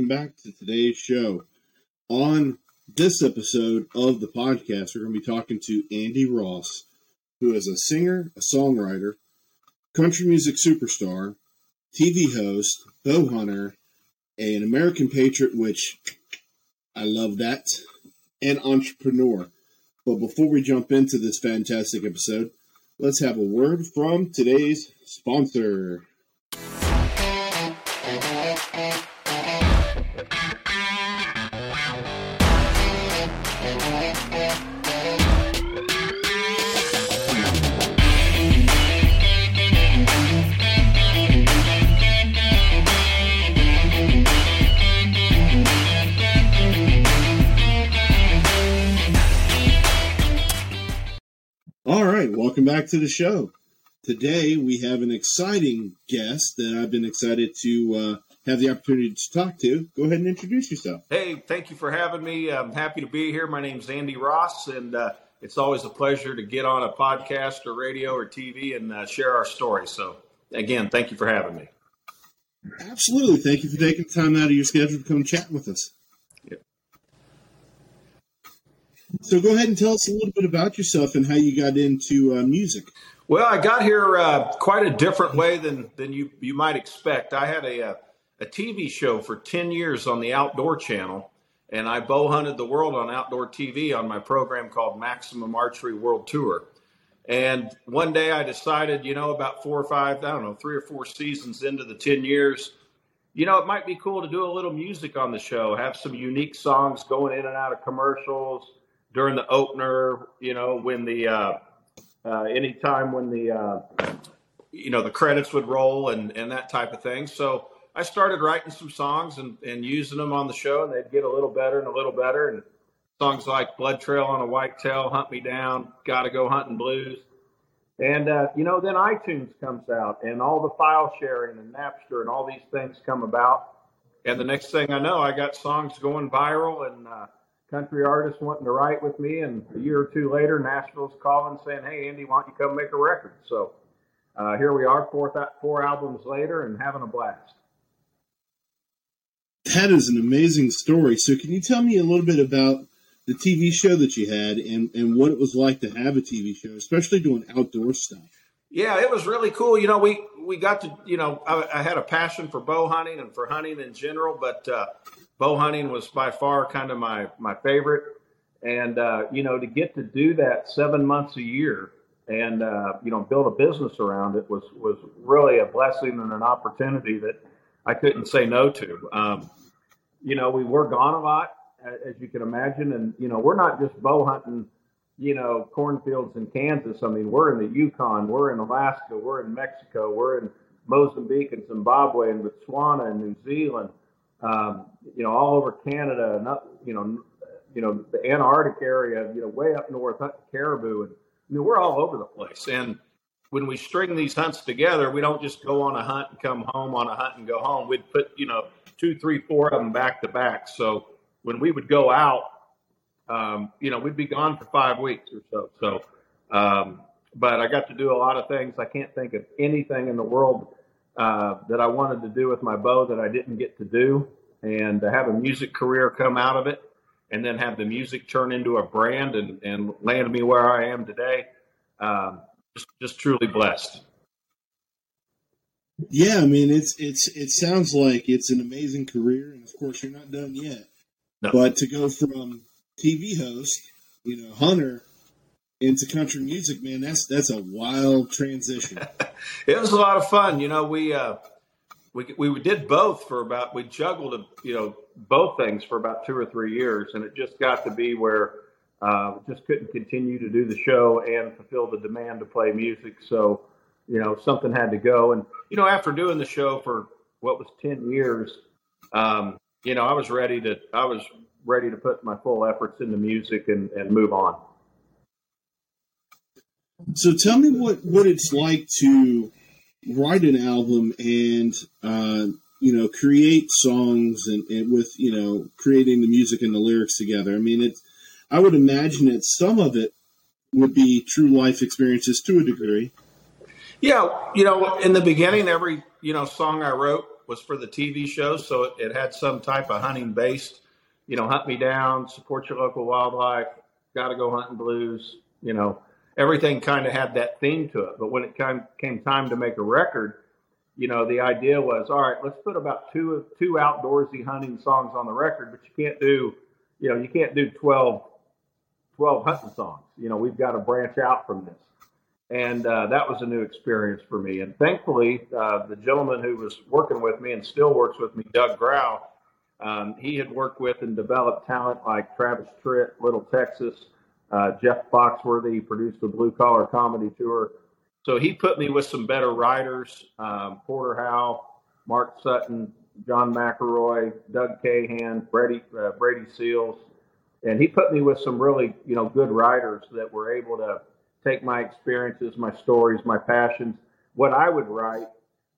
welcome back to today's show. On this episode of the podcast, we're going to be talking to Andy Ross, who is a singer, a songwriter, country music superstar, TV host, bow hunter, an American patriot, which I love that, and entrepreneur. But before we jump into this fantastic episode, let's have a word from today's sponsor. Welcome back to the show. Today we have an exciting guest that I've been excited to uh, have the opportunity to talk to. Go ahead and introduce yourself. Hey, thank you for having me. I'm happy to be here. My name's Andy Ross, and uh, it's always a pleasure to get on a podcast or radio or TV and uh, share our story. So, again, thank you for having me. Absolutely. Thank you for taking time out of your schedule to come chat with us. Yep. So go ahead and tell us a little bit about yourself and how you got into uh, music. Well, I got here uh, quite a different way than than you you might expect. I had a, uh, a TV show for ten years on the Outdoor Channel, and I bow hunted the world on outdoor TV on my program called Maximum Archery World Tour. And one day I decided, you know, about four or five, I don't know, three or four seasons into the ten years, you know, it might be cool to do a little music on the show, have some unique songs going in and out of commercials during the opener, you know, when the uh, uh, anytime when the uh, you know the credits would roll and and that type of thing. So I started writing some songs and and using them on the show, and they'd get a little better and a little better. And songs like "Blood Trail on a Whitetail," "Hunt Me Down," "Gotta Go Hunting Blues." And uh, you know, then iTunes comes out, and all the file sharing and Napster and all these things come about. And the next thing I know, I got songs going viral, and uh, country artists wanting to write with me. And a year or two later, Nashville's calling saying, "Hey, Andy, why don't you come make a record?" So uh, here we are, four th- four albums later, and having a blast. That is an amazing story. So can you tell me a little bit about the TV show that you had and, and what it was like to have a TV show, especially doing outdoor stuff? Yeah, it was really cool. You know, we we got to, you know, I, I had a passion for bow hunting and for hunting in general, but uh, bow hunting was by far kind of my my favorite. And uh, you know, to get to do that seven months a year and uh, you know build a business around it was was really a blessing and an opportunity that I couldn't say no to. Um, you know, we were gone a lot, as you can imagine, and you know, we're not just bow hunting you know, cornfields in Kansas. I mean, we're in the Yukon, we're in Alaska, we're in Mexico, we're in Mozambique and Zimbabwe and Botswana and New Zealand, um, you know, all over Canada and up, you know, you know, the Antarctic area, you know, way up north, hunting caribou, and I mean, we're all over the place. And when we string these hunts together, we don't just go on a hunt and come home on a hunt and go home. We'd put, you know, two, three, four of them back to back. So when we would go out, um, you know, we'd be gone for five weeks or so. So, um, but I got to do a lot of things. I can't think of anything in the world uh, that I wanted to do with my bow that I didn't get to do, and to have a music career come out of it, and then have the music turn into a brand and, and land me where I am today. Um, just, just truly blessed. Yeah, I mean it's it's it sounds like it's an amazing career, and of course you're not done yet. No. But to go from TV host, you know, hunter into country music, man, that's that's a wild transition. it was a lot of fun. You know, we uh, we we did both for about we juggled you know both things for about two or three years, and it just got to be where uh, just couldn't continue to do the show and fulfill the demand to play music. So you know something had to go, and you know after doing the show for what was ten years, um, you know I was ready to I was ready to put my full efforts into music and, and move on. So tell me what, what it's like to write an album and uh, you know create songs and, and, with you know creating the music and the lyrics together. I mean, it's I would imagine that some of it would be true life experiences to a degree. Yeah, you know, in the beginning, every you know song I wrote was for the TV show, so it, it had some type of hunting based, you know, hunt me down, support your local wildlife, got to go hunting blues, you know, everything kind of had that theme to it. But when it came, came time to make a record, you know, the idea was, all right, let's put about two of two outdoorsy hunting songs on the record, but you can't do, you know, you can't do 12, 12 hunting songs. You know, we've got to branch out from this. And uh, that was a new experience for me. And thankfully, uh, the gentleman who was working with me and still works with me, Doug Grau, um, he had worked with and developed talent like Travis Tritt, Little Texas, uh, Jeff Foxworthy produced the Blue Collar Comedy Tour. So he put me with some better writers, um, Porter Howell, Mark Sutton, John McElroy, Doug Cahan, Brady, uh, Brady Seals. And he put me with some really, you know, good writers that were able to take my experiences, my stories, my passions, what I would write,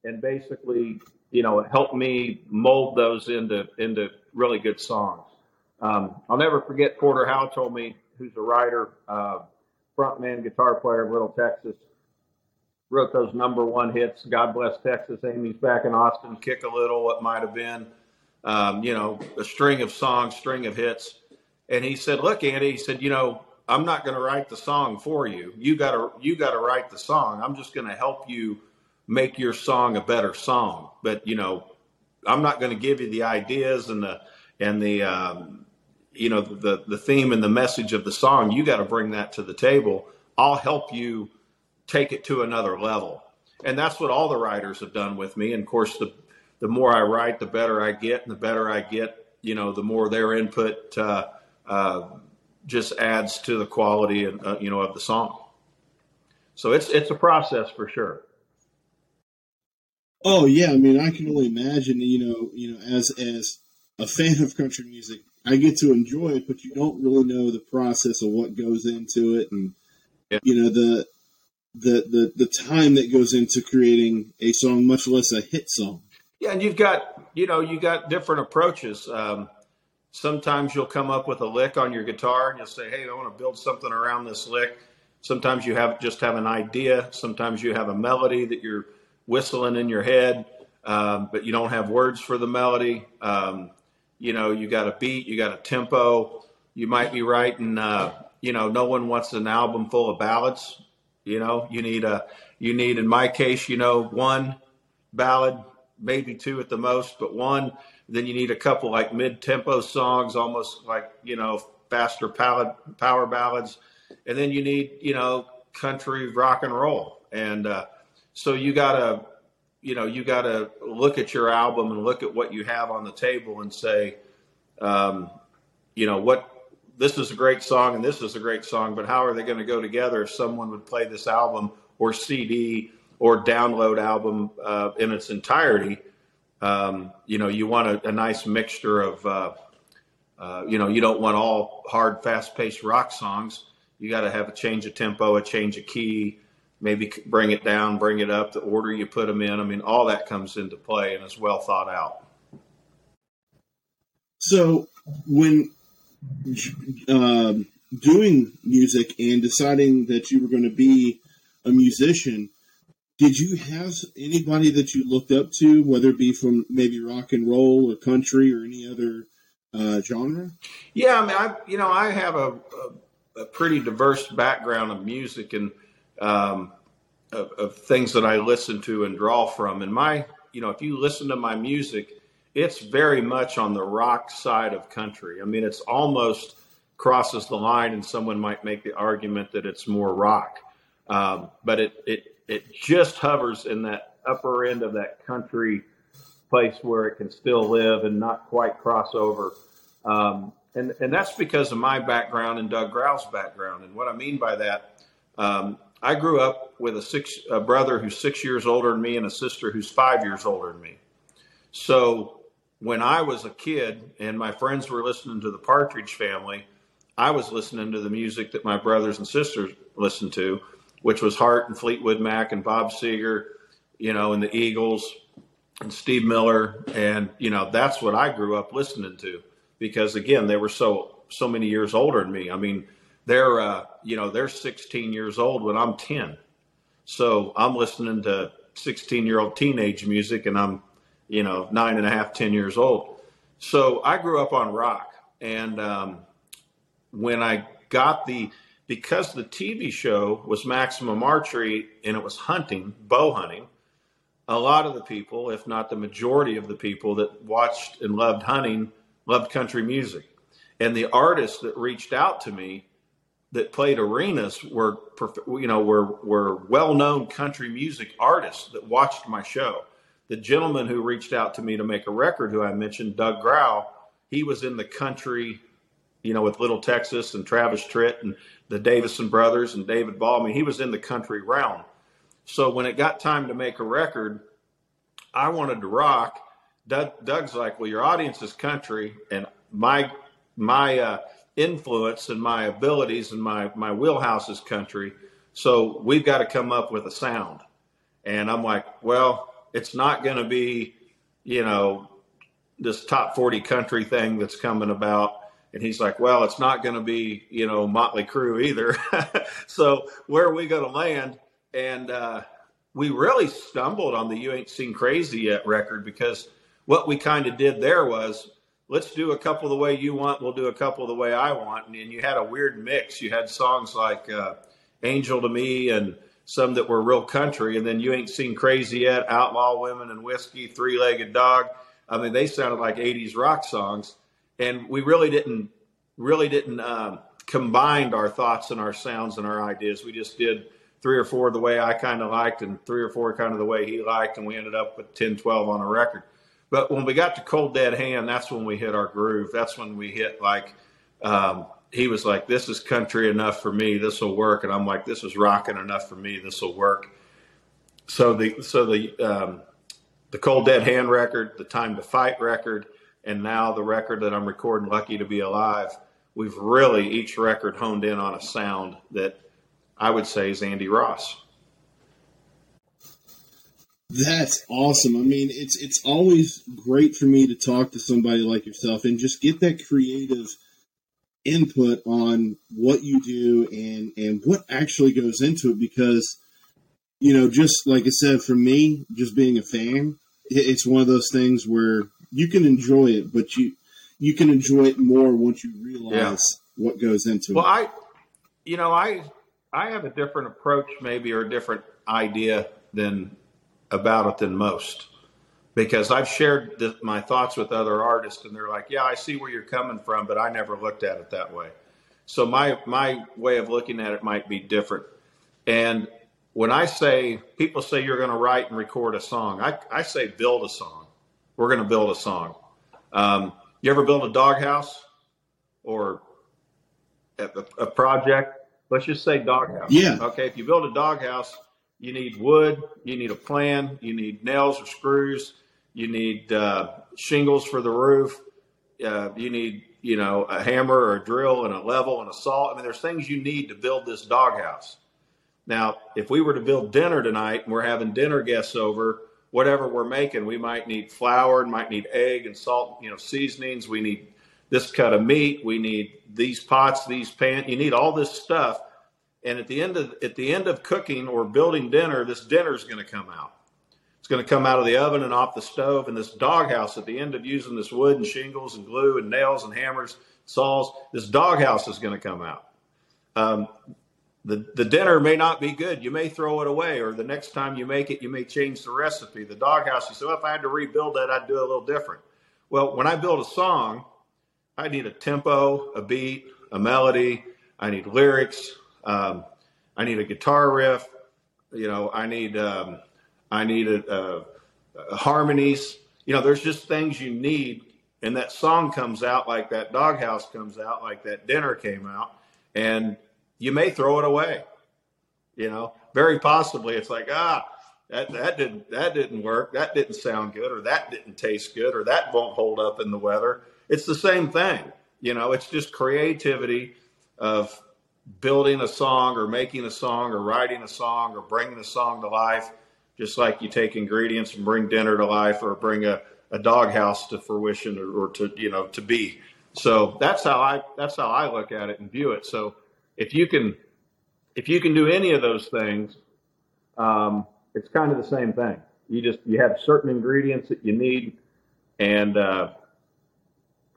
and basically, you know, help me mold those into into really good songs. Um, I'll never forget Porter Howell told me, who's a writer, uh, frontman, guitar player of Little Texas, wrote those number one hits. God bless Texas. Amy's back in Austin. Kick a little. What might have been. Um, you know, a string of songs, string of hits. And he said, "Look, Andy," he said, "You know, I'm not going to write the song for you. You got to you got to write the song. I'm just going to help you make your song a better song. But you know, I'm not going to give you the ideas and the and the um, you know the the theme and the message of the song. You got to bring that to the table. I'll help you take it to another level. And that's what all the writers have done with me. And of course, the the more I write, the better I get, and the better I get, you know, the more their input. Uh, uh, just adds to the quality and uh, you know of the song. So it's it's a process for sure. Oh yeah, I mean I can only imagine. You know, you know, as as a fan of country music, I get to enjoy it, but you don't really know the process of what goes into it, and yeah. you know the the the the time that goes into creating a song, much less a hit song. Yeah, and you've got you know you got different approaches. Um, Sometimes you'll come up with a lick on your guitar and you'll say, "Hey, I want to build something around this lick." Sometimes you have just have an idea. Sometimes you have a melody that you're whistling in your head, um, but you don't have words for the melody. Um, you know, you got a beat, you got a tempo. You might be writing. Uh, you know, no one wants an album full of ballads. You know, you need a you need in my case, you know, one ballad, maybe two at the most, but one then you need a couple like mid-tempo songs, almost like you know faster power power ballads, and then you need you know country rock and roll. And uh, so you gotta you know you gotta look at your album and look at what you have on the table and say, um, you know what this is a great song and this is a great song, but how are they going to go together if someone would play this album or CD or download album uh, in its entirety? Um, you know, you want a, a nice mixture of, uh, uh, you know, you don't want all hard, fast paced rock songs. You got to have a change of tempo, a change of key, maybe bring it down, bring it up, the order you put them in. I mean, all that comes into play and is well thought out. So when um, doing music and deciding that you were going to be a musician, did you have anybody that you looked up to, whether it be from maybe rock and roll or country or any other uh, genre? Yeah, I mean, I you know I have a, a, a pretty diverse background of music and um, of, of, things that I listen to and draw from. And my you know, if you listen to my music, it's very much on the rock side of country. I mean, it's almost crosses the line, and someone might make the argument that it's more rock. Um, but it, it it just hovers in that upper end of that country place where it can still live and not quite cross over. Um, and, and that's because of my background and Doug Grau's background. And what I mean by that, um, I grew up with a six a brother who's six years older than me and a sister who's five years older than me. So when I was a kid and my friends were listening to the Partridge Family, I was listening to the music that my brothers and sisters listened to which was Heart and Fleetwood Mac and Bob Seger, you know, and the Eagles and Steve Miller. And, you know, that's what I grew up listening to because, again, they were so, so many years older than me. I mean, they're, uh, you know, they're 16 years old when I'm 10. So I'm listening to 16 year old teenage music and I'm, you know, nine and a half, ten years old. So I grew up on rock. And um, when I got the, because the TV show was Maximum Archery and it was hunting, bow hunting, a lot of the people, if not the majority of the people that watched and loved hunting, loved country music. And the artists that reached out to me that played arenas were, you know, were, were well-known country music artists that watched my show. The gentleman who reached out to me to make a record, who I mentioned, Doug Grau, he was in the country, you know, with Little Texas and Travis Tritt and the Davisson brothers and David Ball. I mean, he was in the country realm. So when it got time to make a record, I wanted to rock. Doug, Doug's like, well, your audience is country, and my my uh, influence and my abilities and my my wheelhouse is country. So we've got to come up with a sound. And I'm like, well, it's not going to be, you know, this top 40 country thing that's coming about. And he's like, well, it's not going to be, you know, Motley Crue either. so where are we going to land? And uh, we really stumbled on the You Ain't Seen Crazy Yet record because what we kind of did there was let's do a couple the way you want, we'll do a couple the way I want. And, and you had a weird mix. You had songs like uh, Angel to Me and some that were real country. And then You Ain't Seen Crazy Yet, Outlaw Women and Whiskey, Three Legged Dog. I mean, they sounded like 80s rock songs. And we really didn't, really didn't um, combine our thoughts and our sounds and our ideas. We just did three or four the way I kind of liked and three or four kind of the way he liked. And we ended up with 10, 12 on a record. But when we got to Cold Dead Hand, that's when we hit our groove. That's when we hit like, um, he was like, "This is country enough for me. This will work," and I'm like, "This is rocking enough for me. This will work." So the so the um, the Cold Dead Hand record, the Time to Fight record, and now the record that I'm recording, Lucky to Be Alive. We've really each record honed in on a sound that I would say is Andy Ross. That's awesome. I mean, it's it's always great for me to talk to somebody like yourself and just get that creative input on what you do and and what actually goes into it because you know, just like I said for me, just being a fan, it's one of those things where you can enjoy it, but you you can enjoy it more once you realize yeah. what goes into well, it. Well, I you know, I I have a different approach maybe or a different idea than about it than most because I've shared my thoughts with other artists and they're like, "Yeah, I see where you're coming from, but I never looked at it that way." So my my way of looking at it might be different. And when I say people say you're going to write and record a song, I, I say build a song. We're going to build a song. Um, you ever build a doghouse or a, a project? Let's just say doghouse. Yeah. Okay. If you build a doghouse, you need wood, you need a plan, you need nails or screws, you need uh, shingles for the roof, uh, you need you know a hammer or a drill and a level and a saw. I mean, there's things you need to build this doghouse. Now, if we were to build dinner tonight and we're having dinner guests over, whatever we're making, we might need flour, and might need egg and salt, you know, seasonings. We need this cut of meat. We need these pots, these pans. You need all this stuff and at the end of at the end of cooking or building dinner, this dinner is going to come out. It's going to come out of the oven and off the stove. And this doghouse at the end of using this wood and shingles and glue and nails and hammers, saws, this doghouse is going to come out. Um, the, the dinner may not be good. You may throw it away, or the next time you make it, you may change the recipe. The doghouse, you say, well, if I had to rebuild that, I'd do it a little different. Well, when I build a song, I need a tempo, a beat, a melody, I need lyrics, um, I need a guitar riff. You know, I need um, I need a, a, a harmonies. You know, there's just things you need, and that song comes out like that doghouse comes out like that dinner came out, and you may throw it away. You know, very possibly it's like ah that that didn't that didn't work, that didn't sound good, or that didn't taste good, or that won't hold up in the weather. It's the same thing. You know, it's just creativity of building a song or making a song or writing a song or bringing a song to life, just like you take ingredients and bring dinner to life or bring a, a doghouse to fruition or, or to, you know, to be. So that's how I, that's how I look at it and view it. So if you can, if you can do any of those things, um, it's kind of the same thing. You just you have certain ingredients that you need, and uh,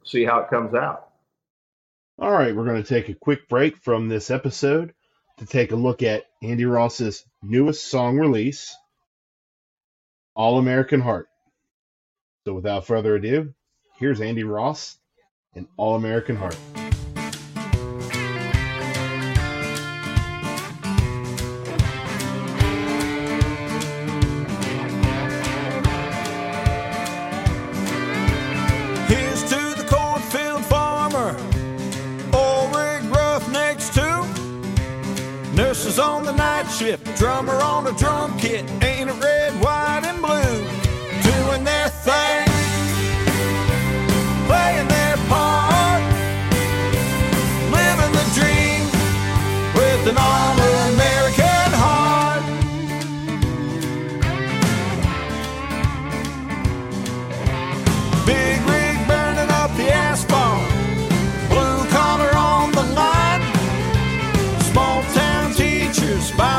see how it comes out. All right, we're going to take a quick break from this episode to take a look at Andy Ross's newest song release, All American Heart. So without further ado, here's Andy Ross and All American Heart.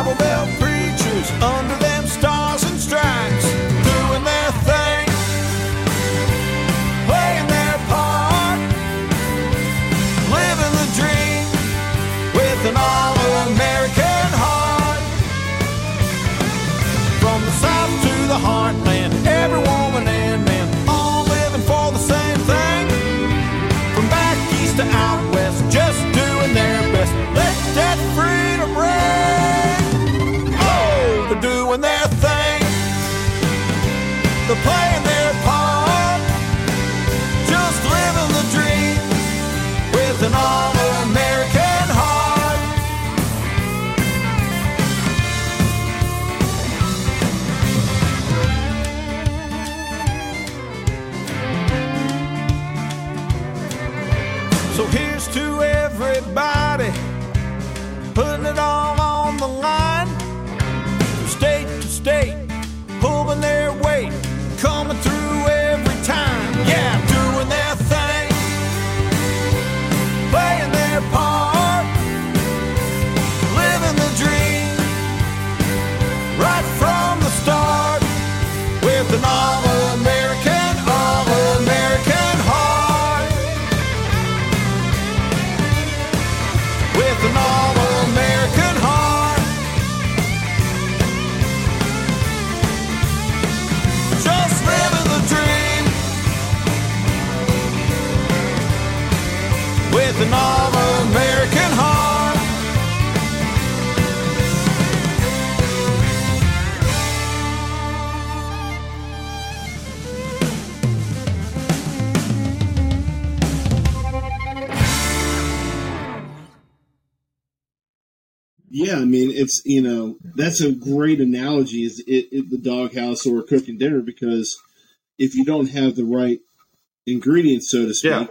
Bible Belt Yeah, I mean it's you know that's a great analogy is it, it the doghouse or cooking dinner because if you don't have the right ingredients, so to speak, Yeah.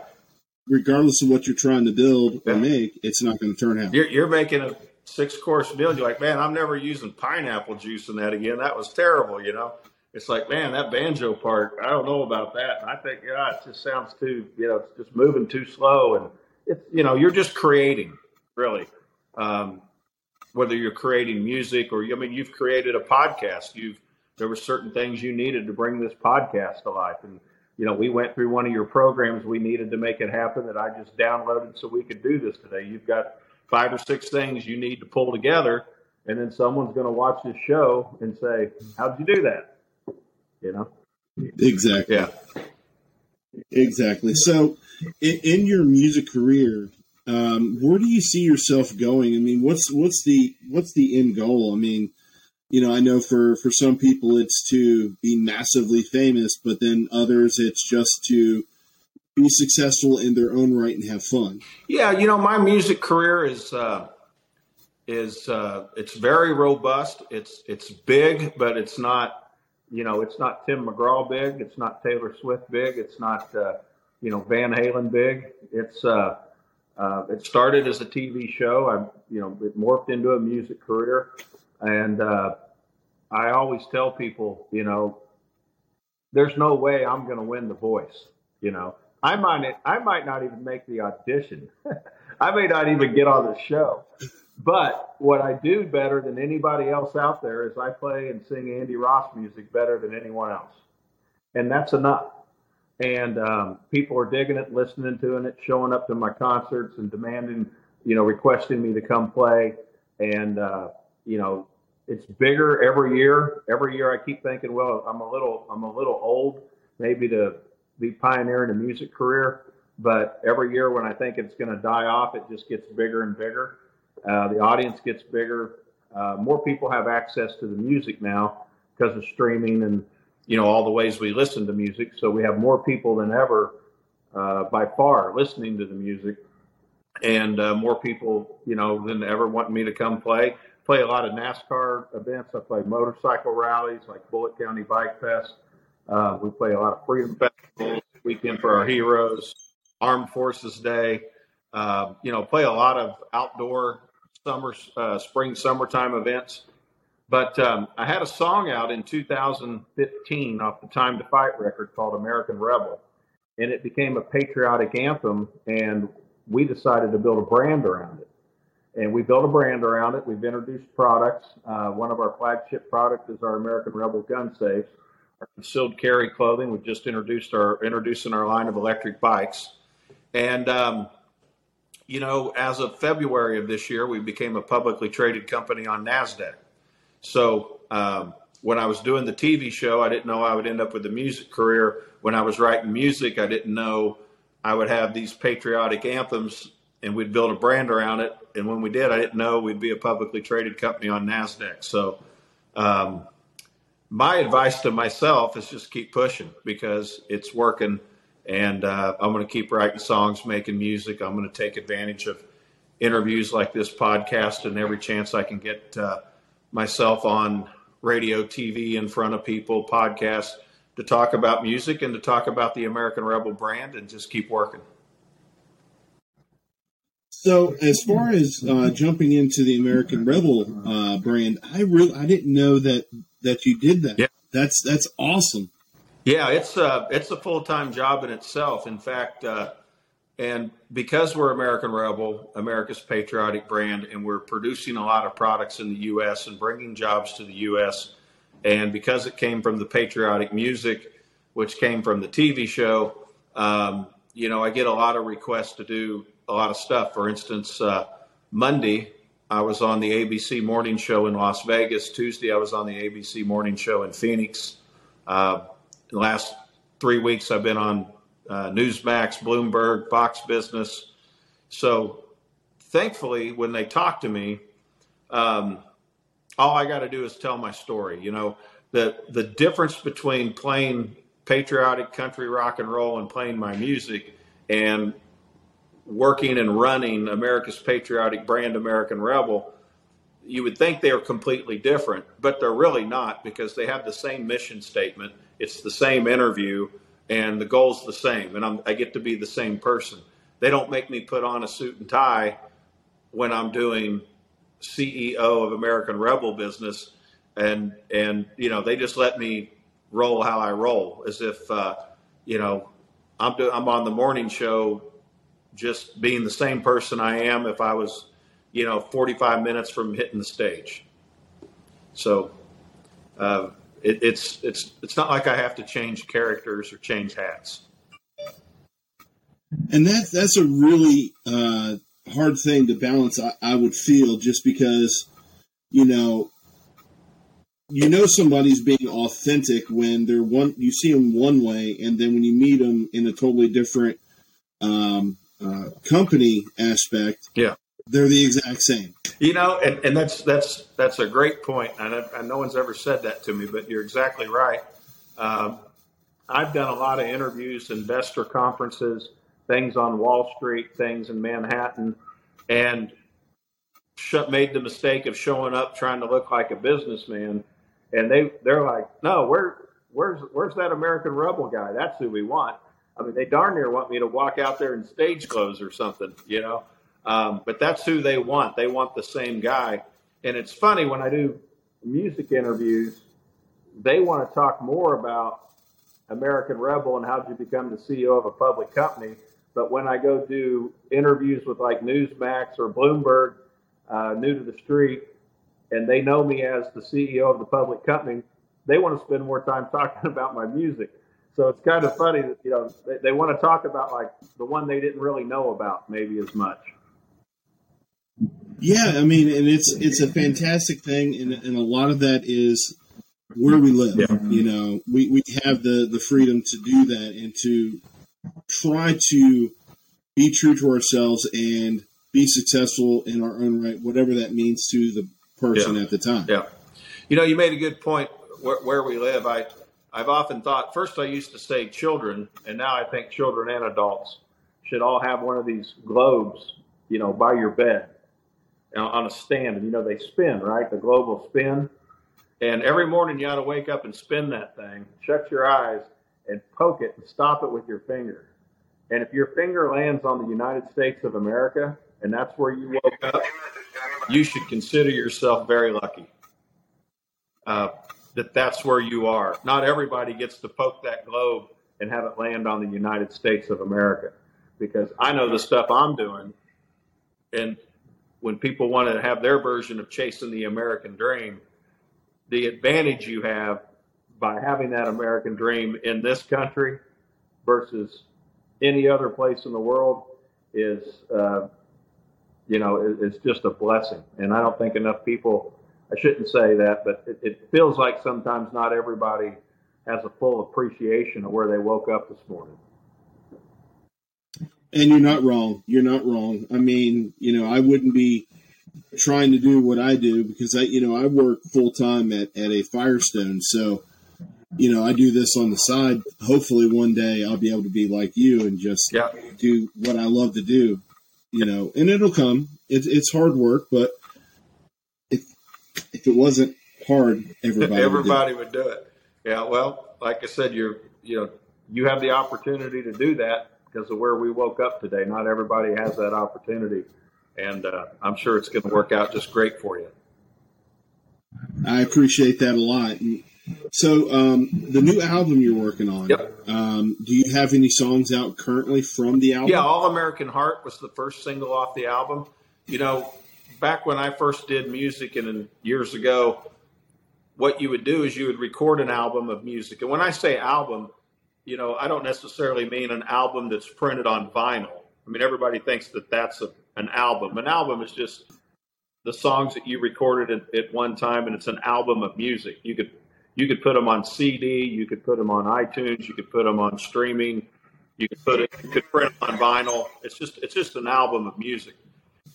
regardless of what you're trying to build or make, it's not going to turn out. You're, you're making a six course meal. You're like, man, I'm never using pineapple juice in that again. That was terrible, you know. It's like, man, that banjo part, I don't know about that. And I think, yeah, it just sounds too, you know, it's just moving too slow. And it's, you know, you're just creating, really. Um, whether you're creating music or, I mean, you've created a podcast. You've, there were certain things you needed to bring this podcast to life. And, you know, we went through one of your programs. We needed to make it happen that I just downloaded so we could do this today. You've got five or six things you need to pull together, and then someone's going to watch this show and say, "How'd you do that?" You know? Exactly. Yeah. Exactly. So, in, in your music career, um, where do you see yourself going? I mean, what's what's the what's the end goal? I mean, you know, I know for for some people it's to be massively famous, but then others it's just to be successful in their own right and have fun. Yeah, you know, my music career is uh, is uh, it's very robust. It's it's big, but it's not you know it's not Tim McGraw big. It's not Taylor Swift big. It's not uh, you know Van Halen big. It's uh, uh, it started as a TV show. I you know it morphed into a music career, and uh, I always tell people you know there's no way I'm going to win The Voice. You know I might I might not even make the audition. I may not even get on the show. But what I do better than anybody else out there is I play and sing Andy Ross music better than anyone else, and that's enough. And um, people are digging it, listening to it, showing up to my concerts, and demanding, you know, requesting me to come play. And uh, you know, it's bigger every year. Every year, I keep thinking, well, I'm a little, I'm a little old, maybe to be pioneering a music career. But every year, when I think it's going to die off, it just gets bigger and bigger. Uh, the audience gets bigger. Uh, more people have access to the music now because of streaming and you know all the ways we listen to music. So we have more people than ever, uh, by far, listening to the music, and uh, more people you know than ever wanting me to come play play a lot of NASCAR events. I play motorcycle rallies like Bullitt County Bike Fest. Uh, we play a lot of freedom festivals, weekend for our heroes, Armed Forces Day. Uh, you know, play a lot of outdoor summer, uh, spring, summertime events. But um, I had a song out in 2015 off the Time to Fight record called American Rebel, and it became a patriotic anthem. And we decided to build a brand around it and we built a brand around it. We've introduced products. Uh, one of our flagship products is our American Rebel gun safes, our concealed carry clothing. We've just introduced our introducing our line of electric bikes, and um, you know, as of February of this year, we became a publicly traded company on Nasdaq. So um, when I was doing the TV show, I didn't know I would end up with a music career. When I was writing music, I didn't know I would have these patriotic anthems and we'd build a brand around it. And when we did, I didn't know we'd be a publicly traded company on NASDAQ. So, um, my advice to myself is just keep pushing because it's working. And uh, I'm going to keep writing songs, making music. I'm going to take advantage of interviews like this podcast and every chance I can get uh, myself on radio, TV, in front of people, podcasts to talk about music and to talk about the American Rebel brand and just keep working. So, as far as uh, jumping into the American Rebel uh, brand, I really I didn't know that that you did that. Yeah. That's that's awesome. Yeah, it's a uh, it's a full time job in itself. In fact, uh, and because we're American Rebel, America's patriotic brand, and we're producing a lot of products in the U.S. and bringing jobs to the U.S. And because it came from the patriotic music, which came from the TV show, um, you know, I get a lot of requests to do a lot of stuff. For instance, uh, Monday, I was on the ABC morning show in Las Vegas. Tuesday, I was on the ABC morning show in Phoenix. Uh, the last three weeks, I've been on uh, Newsmax, Bloomberg, Fox Business. So, thankfully, when they talk to me, um, all I got to do is tell my story. You know, the the difference between playing patriotic country rock and roll and playing my music and working and running America's patriotic brand, American Rebel, you would think they are completely different, but they're really not because they have the same mission statement. It's the same interview, and the goal's the same. And I'm, I get to be the same person. They don't make me put on a suit and tie when I'm doing CEO of American Rebel business, and and you know they just let me roll how I roll, as if uh, you know I'm do, I'm on the morning show just being the same person I am if I was, you know, 45 minutes from hitting the stage. So uh, it, it's it's it's not like I have to change characters or change hats. And that that's a really uh, hard thing to balance. I, I would feel just because, you know, you know somebody's being authentic when they're one. You see them one way, and then when you meet them in a totally different um, uh, company aspect, yeah, they're the exact same. You know, and, and that's that's that's a great point, and, I, and no one's ever said that to me, but you're exactly right. Um, I've done a lot of interviews, investor conferences, things on Wall Street, things in Manhattan, and sh- made the mistake of showing up trying to look like a businessman, and they they're like, no, where where's where's that American Rebel guy? That's who we want. I mean, they darn near want me to walk out there in stage clothes or something, you know. Um, but that's who they want. They want the same guy. And it's funny when I do music interviews, they want to talk more about American Rebel and how did you become the CEO of a public company. But when I go do interviews with like Newsmax or Bloomberg, uh, new to the street, and they know me as the CEO of the public company, they want to spend more time talking about my music. So it's kind of funny that you know they, they want to talk about like the one they didn't really know about maybe as much. Yeah, I mean, and it's it's a fantastic thing, and, and a lot of that is where we live. Yeah. You know, we, we have the the freedom to do that and to try to be true to ourselves and be successful in our own right, whatever that means to the person Yeah. at the time. Yeah, you know, you made a good point. Where, where we live, I I've often thought. First, I used to say children, and now I think children and adults should all have one of these globes, you know, by your bed, on a stand, and you know they spin, right? The globe will spin, and every morning you ought to wake up and spin that thing, shut your eyes, and poke it and stop it with your finger. And if your finger lands on the United States of America, and that's where you woke up, you should consider yourself very lucky uh, that that's where you are. Not everybody gets to poke that globe and have it land on the United States of America because I know the stuff I'm doing. And when people want to have their version of chasing the American dream, the advantage you have by having that American dream in this country versus any other place in the world is, uh, you know, it- it's just a blessing. And I don't think enough people, I shouldn't say that, but it, it feels like sometimes not everybody has a full appreciation of where they woke up this morning. And you're not wrong. You're not wrong. I mean, you know, I wouldn't be trying to do what I do because I, you know, I work full time at, at a Firestone. So, you know, I do this on the side. Hopefully one day I'll be able to be like you and just Yeah. do what I love to do, you know, and it'll come. It's, it's hard work, but if, if it wasn't hard, everybody, would do everybody would do it. Yeah, well, like I said, you're you know you have the opportunity to do that because of where we woke up today. Not everybody has that opportunity, and uh, I'm sure it's going to work out just great for you. I appreciate that a lot. So, um, the new album you're working on, Yep. um, do you have any songs out currently from the album? Yeah, All American Heart was the first single off the album. You know, back when I first did music and and years ago, what you would do is you would record an album of music. And when I say album, you know, I don't necessarily mean an album that's printed on vinyl. I mean, everybody thinks that that's a, an album. An album is just the songs that you recorded at, at one time, and it's an album of music. You could you could put them on CD, you could put them on iTunes, you could put them on streaming, you could put it, you could print them on vinyl. It's just it's just an album of music.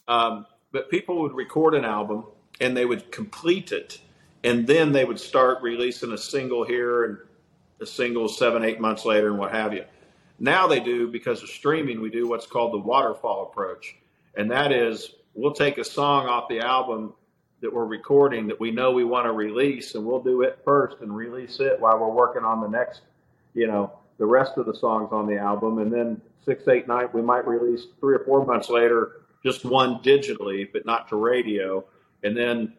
Um, but people would record an album and they would complete it, and then they would start releasing a single here and a single seven, eight months later, and what have you. Now they do because of streaming. We do what's called the waterfall approach, and that is we'll take a song off the album that we're recording that we know we want to release, and we'll do it first and release it while we're working on the next, you know, the rest of the songs on the album, and then six, eight, nine, we might release three or four months later just one digitally, but not to radio, and then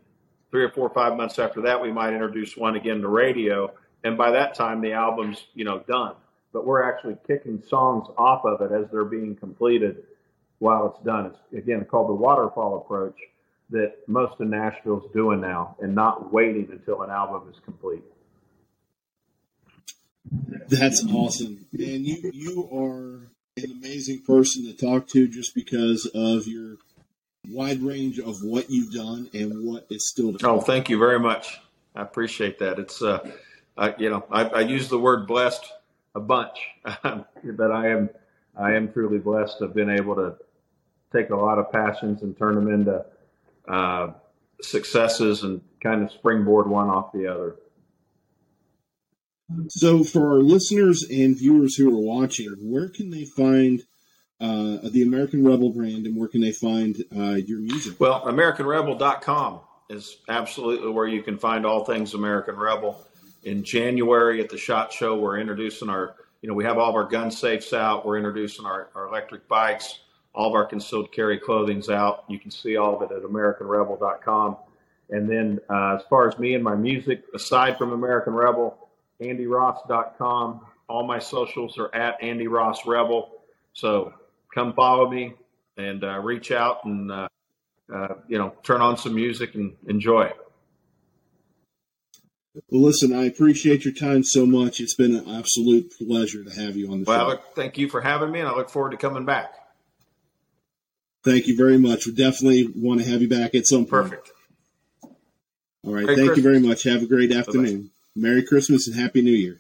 three or four five months after that, we might introduce one again to radio, and by that time the album's you know done. But we're actually kicking songs off of it as they're being completed while it's done. It's again called the waterfall approach that most of Nashville's doing now, and not waiting until an album is complete. That's awesome. And you you are an amazing person to talk to just because of your wide range of what you've done and what is still to come. Oh, thank you very much. I appreciate that. It's, uh, I, you know, I, I use the word blessed a bunch, but I am, I am truly blessed to have been able to take a lot of passions and turn them into uh, successes and kind of springboard one off the other. So, for our listeners and viewers who are watching, where can they find uh, the American Rebel brand and where can they find uh, your music? Well, AmericanRebel.com is absolutely where you can find all things American Rebel. In January at the SHOT Show, we're introducing our, you know, we have all of our gun safes out. We're introducing our, our electric bikes. All of our concealed carry clothing's out. You can see all of it at AmericanRebel.com. And then uh, as far as me and my music, aside from American Rebel, AndyRoss.com. All my socials are at Andy Ross Rebel. So come follow me and uh, reach out and uh, uh, you know, turn on some music and enjoy it. Well, listen, I appreciate your time so much. It's been an absolute pleasure to have you on the well, show. Well, thank you for having me, and I look forward to coming back. Thank you very much. We definitely want to have you back at some point. Perfect. All right. Merry thank Christmas. you very much. Have a great afternoon. Bye-bye. Merry Christmas and Happy New Year.